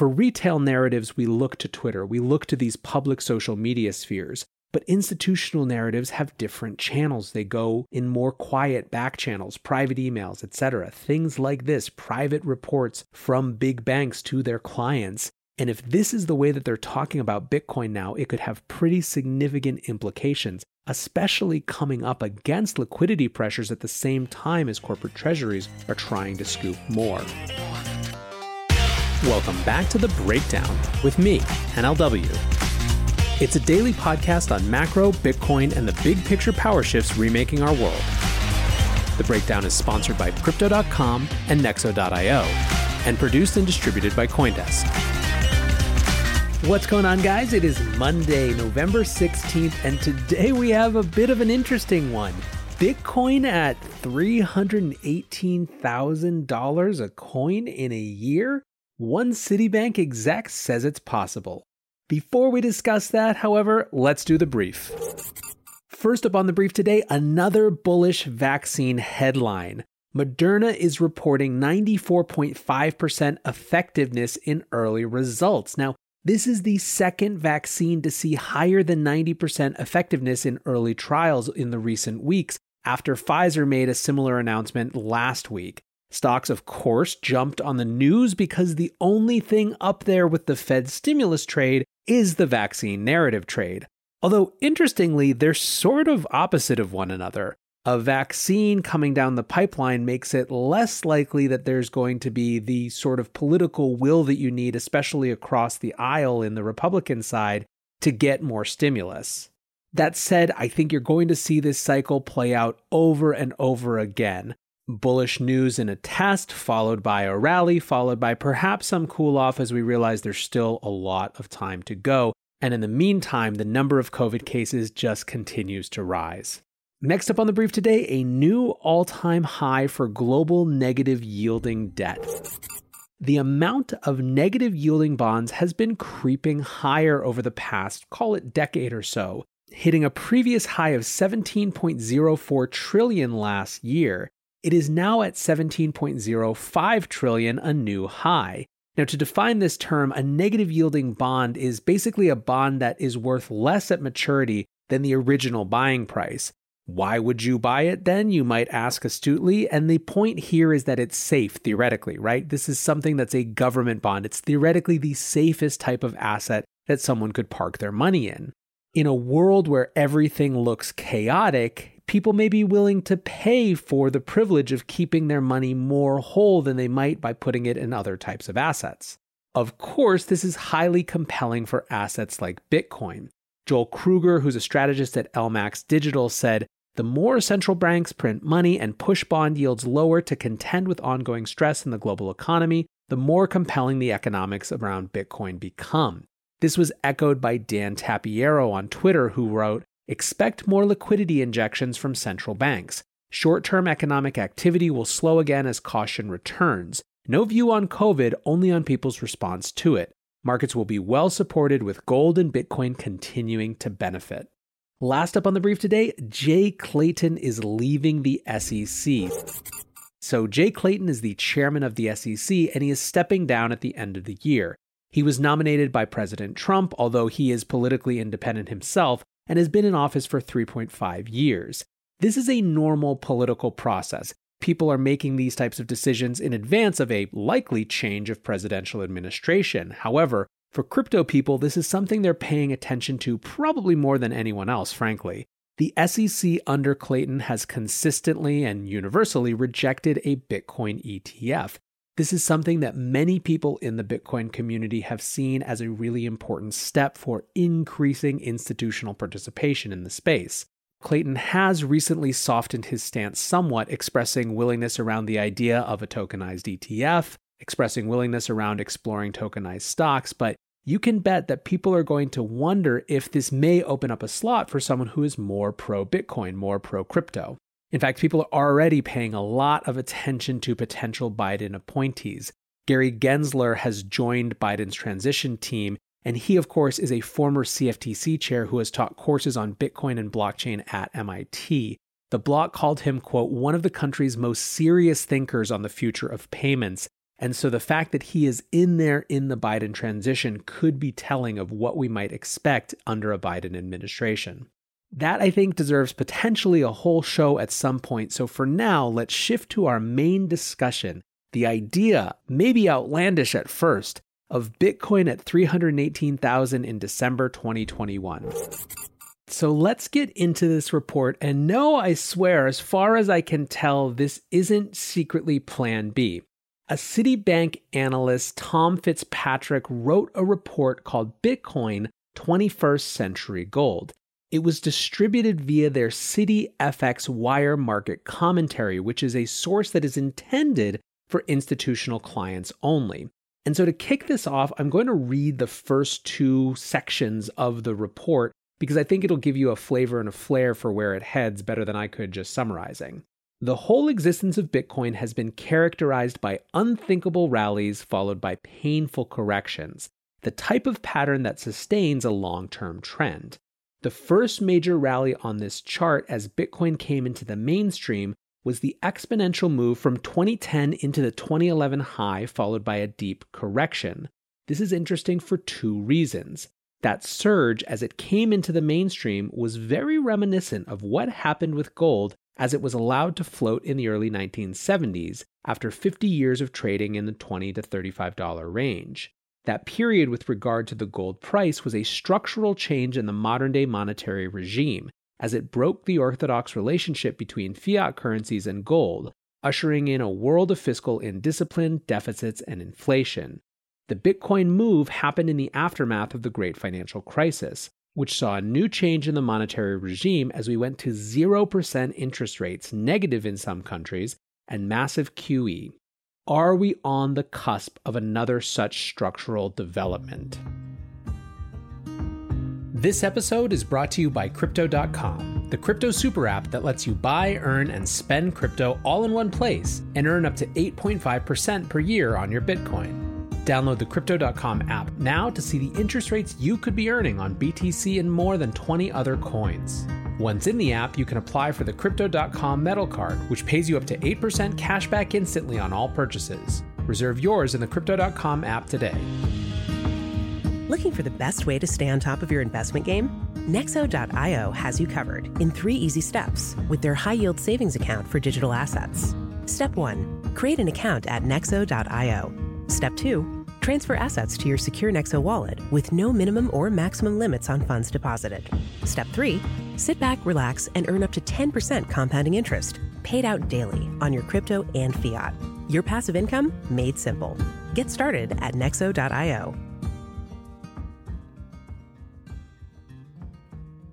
For retail narratives, we look to Twitter, we look to these public social media spheres. But institutional narratives have different channels. They go in more quiet back channels, private emails, etc. Things like this, private reports from big banks to their clients. And if this is the way that they're talking about Bitcoin now, it could have pretty significant implications, especially coming up against liquidity pressures at the same time as corporate treasuries are trying to scoop more. Welcome back to The Breakdown with me, NLW. It's a daily podcast on macro, Bitcoin, and the big picture power shifts remaking our world. The breakdown is sponsored by Crypto.com and Nexo.io and produced and distributed by Coindesk. What's going on, guys? It is Monday, November 16th, and today we have a bit of an interesting one. Bitcoin at $318,000 a coin in a year? One Citibank exec says it's possible. Before we discuss that, however, let's do the brief. First up on the brief today, another bullish vaccine headline. Moderna is reporting 94.5% effectiveness in early results. Now, this is the second vaccine to see higher than 90% effectiveness in early trials in the recent weeks, after Pfizer made a similar announcement last week. Stocks, of course, jumped on the news because the only thing up there with the Fed stimulus trade is the vaccine narrative trade. Although, interestingly, they're sort of opposite of one another. A vaccine coming down the pipeline makes it less likely that there's going to be the sort of political will that you need, especially across the aisle in the Republican side, to get more stimulus. That said, I think you're going to see this cycle play out over and over again bullish news in a test, followed by a rally, followed by perhaps some cool off as we realize there's still a lot of time to go. And in the meantime, the number of COVID cases just continues to rise. Next up on the brief today, a new all time high for global negative yielding debt. The amount of negative yielding bonds has been creeping higher over the past, call it decade or so, hitting a previous high of 17.04 trillion last year it is now at 17.05 trillion, a new high. Now, to define this term, a negative yielding bond is basically a bond that is worth less at maturity than the original buying price. Why would you buy it then? You might ask astutely. And the point here is that it's safe, theoretically, right? This is something that's a government bond. It's theoretically the safest type of asset that someone could park their money in. In a world where everything looks chaotic, people may be willing to pay for the privilege of keeping their money more whole than they might by putting it in other types of assets. Of course, this is highly compelling for assets like Bitcoin. Joel Kruger, who's a strategist at LMAX Digital, said the more central banks print money and push bond yields lower to contend with ongoing stress in the global economy, the more compelling the economics around Bitcoin become. This was echoed by Dan Tapiero on Twitter, who wrote, expect more liquidity injections from central banks. Short term economic activity will slow again as caution returns. No view on COVID, only on people's response to it. Markets will be well supported with gold and Bitcoin continuing to benefit. Last up on the brief today, Jay Clayton is leaving the SEC. So, Jay Clayton is the chairman of the SEC and he is stepping down at the end of the year. He was nominated by President Trump, although he is politically independent himself, and has been in office for 3.5 years. This is a normal political process. People are making these types of decisions in advance of a likely change of presidential administration. However, For crypto people, this is something they're paying attention to probably more than anyone else, frankly. The SEC under Clayton has consistently and universally rejected a Bitcoin ETF. This is something that many people in the Bitcoin community have seen as a really important step for increasing institutional participation in the space. Clayton has recently softened his stance somewhat, expressing willingness around the idea of a tokenized ETF, expressing willingness around exploring tokenized stocks, but you can bet that people are going to wonder if this may open up a slot for someone who is more pro Bitcoin, more pro crypto. In fact, people are already paying a lot of attention to potential Biden appointees. Gary Gensler has joined Biden's transition team, and he, of course, is a former CFTC chair who has taught courses on Bitcoin and blockchain at MIT. The block called him, quote, one of the country's most serious thinkers on the future of payments, and so the fact that he is in there in the Biden transition could be telling of what we might expect under a Biden administration. That I think deserves potentially a whole show at some point. So for now, let's shift to our main discussion the idea, maybe outlandish at first, of Bitcoin at 318,000 in December 2021. So let's get into this report. And no, I swear, as far as I can tell, this isn't secretly Plan B a Citibank analyst, Tom Fitzpatrick, wrote a report called Bitcoin 21st Century Gold. It was distributed via their CitiFX Wire Market Commentary, which is a source that is intended for institutional clients only. And so, to kick this off, I'm going to read the first two sections of the report because I think it'll give you a flavor and a flair for where it heads better than I could just summarizing. The whole existence of Bitcoin has been characterized by unthinkable rallies followed by painful corrections, the type of pattern that sustains a long term trend. The first major rally on this chart as Bitcoin came into the mainstream was the exponential move from 2010 into the 2011 high, followed by a deep correction. This is interesting for two reasons. That surge as it came into the mainstream was very reminiscent of what happened with gold as it was allowed to float in the early 1970s after 50 years of trading in the 20 to $35 range. That period with regard to the gold price was a structural change in the modern day monetary regime, as it broke the orthodox relationship between fiat currencies and gold, ushering in a world of fiscal indiscipline, deficits, and inflation. The Bitcoin move happened in the aftermath of the great financial crisis, which saw a new change in the monetary regime as we went to 0% interest rates, negative in some countries, and massive QE. Are we on the cusp of another such structural development? This episode is brought to you by Crypto.com, the crypto super app that lets you buy, earn, and spend crypto all in one place and earn up to 8.5% per year on your Bitcoin. Download the Crypto.com app now to see the interest rates you could be earning on BTC and more than 20 other coins. Once in the app, you can apply for the Crypto.com Metal Card, which pays you up to 8% cash back instantly on all purchases. Reserve yours in the Crypto.com app today. Looking for the best way to stay on top of your investment game? Nexo.io has you covered in three easy steps with their high yield savings account for digital assets. Step 1 Create an account at Nexo.io. Step 2 Transfer assets to your secure Nexo wallet with no minimum or maximum limits on funds deposited. Step 3 Sit back, relax, and earn up to 10% compounding interest, paid out daily on your crypto and fiat. Your passive income made simple. Get started at nexo.io.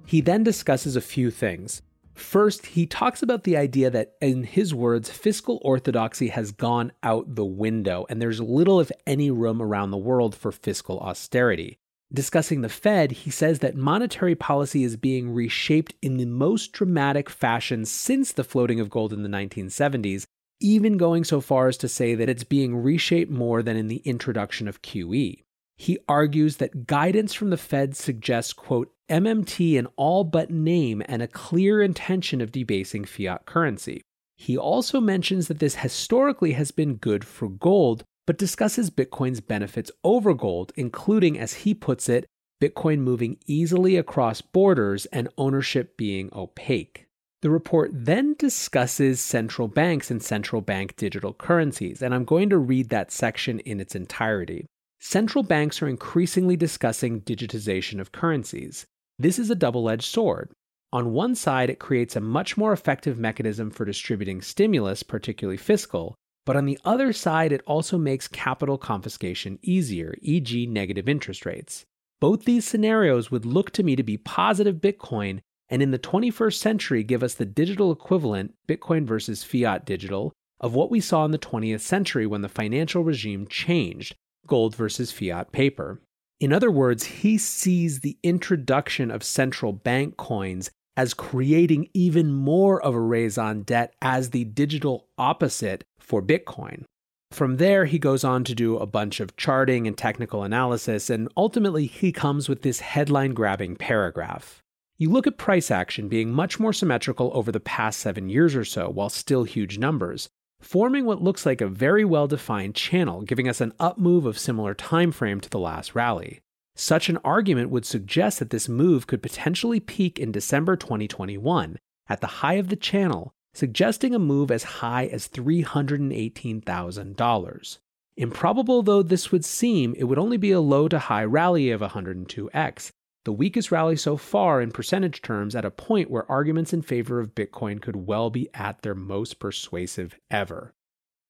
He then discusses a few things. First, he talks about the idea that, in his words, fiscal orthodoxy has gone out the window, and there's little, if any, room around the world for fiscal austerity. Discussing the Fed, he says that monetary policy is being reshaped in the most dramatic fashion since the floating of gold in the 1970s, even going so far as to say that it's being reshaped more than in the introduction of QE. He argues that guidance from the Fed suggests, quote, MMT in all but name and a clear intention of debasing fiat currency. He also mentions that this historically has been good for gold, but discusses Bitcoin's benefits over gold, including, as he puts it, Bitcoin moving easily across borders and ownership being opaque. The report then discusses central banks and central bank digital currencies, and I'm going to read that section in its entirety. Central banks are increasingly discussing digitization of currencies. This is a double edged sword. On one side, it creates a much more effective mechanism for distributing stimulus, particularly fiscal, but on the other side, it also makes capital confiscation easier, e.g., negative interest rates. Both these scenarios would look to me to be positive Bitcoin, and in the 21st century give us the digital equivalent, Bitcoin versus fiat digital, of what we saw in the 20th century when the financial regime changed, gold versus fiat paper. In other words, he sees the introduction of central bank coins as creating even more of a raison d'etre as the digital opposite for Bitcoin. From there, he goes on to do a bunch of charting and technical analysis, and ultimately, he comes with this headline grabbing paragraph. You look at price action being much more symmetrical over the past seven years or so, while still huge numbers, forming what looks like a very well defined channel, giving us an up move of similar time frame to the last rally. Such an argument would suggest that this move could potentially peak in December 2021 at the high of the channel, suggesting a move as high as $318,000. Improbable though this would seem, it would only be a low to high rally of 102x, the weakest rally so far in percentage terms at a point where arguments in favor of Bitcoin could well be at their most persuasive ever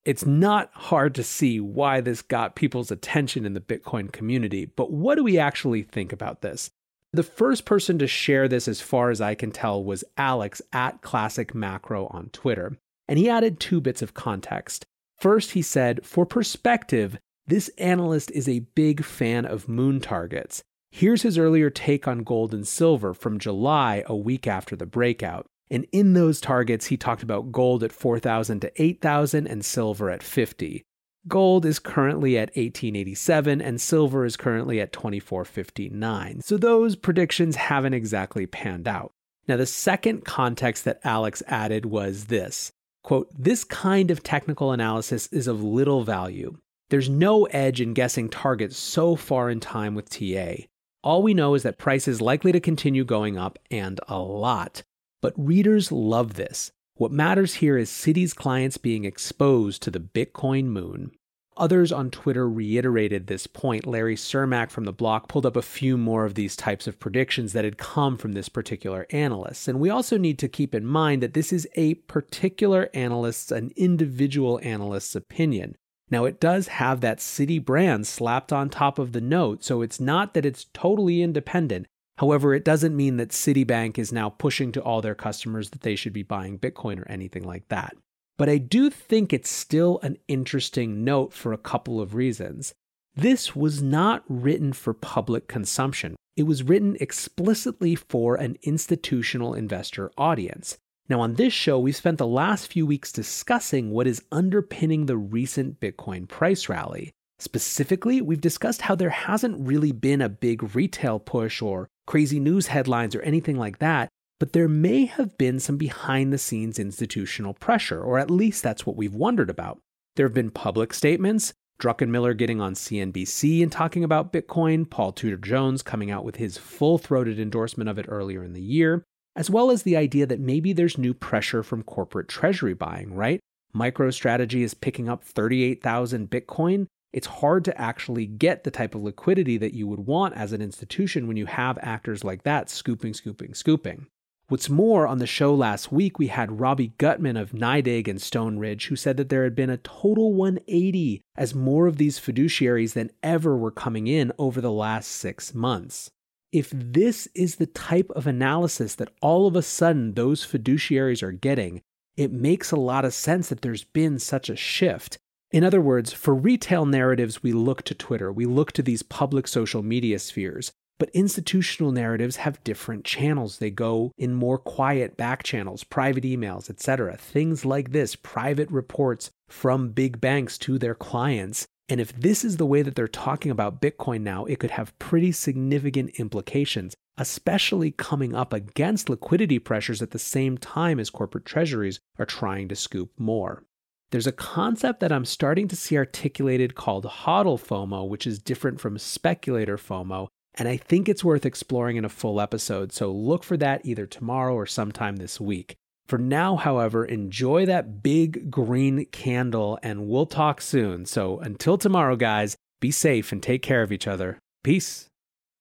it's not hard to see why this got people's attention in the Bitcoin community, but what do we actually think about this? The first person to share this, as far as I can tell, was Alex at Classic Macro on Twitter, and he added two bits of context. First, he said, For perspective, this analyst is a big fan of moon targets. Here's his earlier take on gold and silver from July, a week after the breakout. And in those targets, he talked about gold at 4,000 to 8,000 and silver at 50. Gold is currently at 1887 and silver is currently at 2459. So those predictions haven't exactly panned out. Now, the second context that Alex added was this quote, This kind of technical analysis is of little value. There's no edge in guessing targets so far in time with TA. All we know is that price is likely to continue going up and a lot. But readers love this. What matters here is Citi's clients being exposed to the Bitcoin moon. Others on Twitter reiterated this point. Larry Cermak from the block pulled up a few more of these types of predictions that had come from this particular analyst. And we also need to keep in mind that this is a particular analyst's, an individual analyst's opinion. Now, it does have that Citi brand slapped on top of the note, so it's not that it's totally independent. However, it doesn't mean that Citibank is now pushing to all their customers that they should be buying Bitcoin or anything like that. But I do think it's still an interesting note for a couple of reasons. This was not written for public consumption. It was written explicitly for an institutional investor audience. Now, on this show, we've spent the last few weeks discussing what is underpinning the recent Bitcoin price rally. Specifically, we've discussed how there hasn't really been a big retail push or crazy news headlines or anything like that, but there may have been some behind the scenes institutional pressure, or at least that's what we've wondered about. There have been public statements, Druckenmiller getting on CNBC and talking about Bitcoin, Paul Tudor Jones coming out with his full throated endorsement of it earlier in the year, as well as the idea that maybe there's new pressure from corporate treasury buying, right? MicroStrategy is picking up 38,000 Bitcoin it's hard to actually get the type of liquidity that you would want as an institution when you have actors like that scooping, scooping, scooping. What's more, on the show last week, we had Robbie Gutmann of NYDIG and Stone Ridge who said that there had been a total 180 as more of these fiduciaries than ever were coming in over the last six months. If this is the type of analysis that all of a sudden those fiduciaries are getting, it makes a lot of sense that there's been such a shift in other words, for retail narratives, we look to Twitter, we look to these public social media spheres. But institutional narratives have different channels. They go in more quiet back channels, private emails, etc. Things like this, private reports from big banks to their clients. And if this is the way that they're talking about Bitcoin now, it could have pretty significant implications, especially coming up against liquidity pressures at the same time as corporate treasuries are trying to scoop more. There's a concept that I'm starting to see articulated called HODL FOMO, which is different from speculator FOMO, and I think it's worth exploring in a full episode, so look for that either tomorrow or sometime this week. For now, however, enjoy that big green candle and we'll talk soon. So until tomorrow, guys, Be safe and take care of each other. Peace.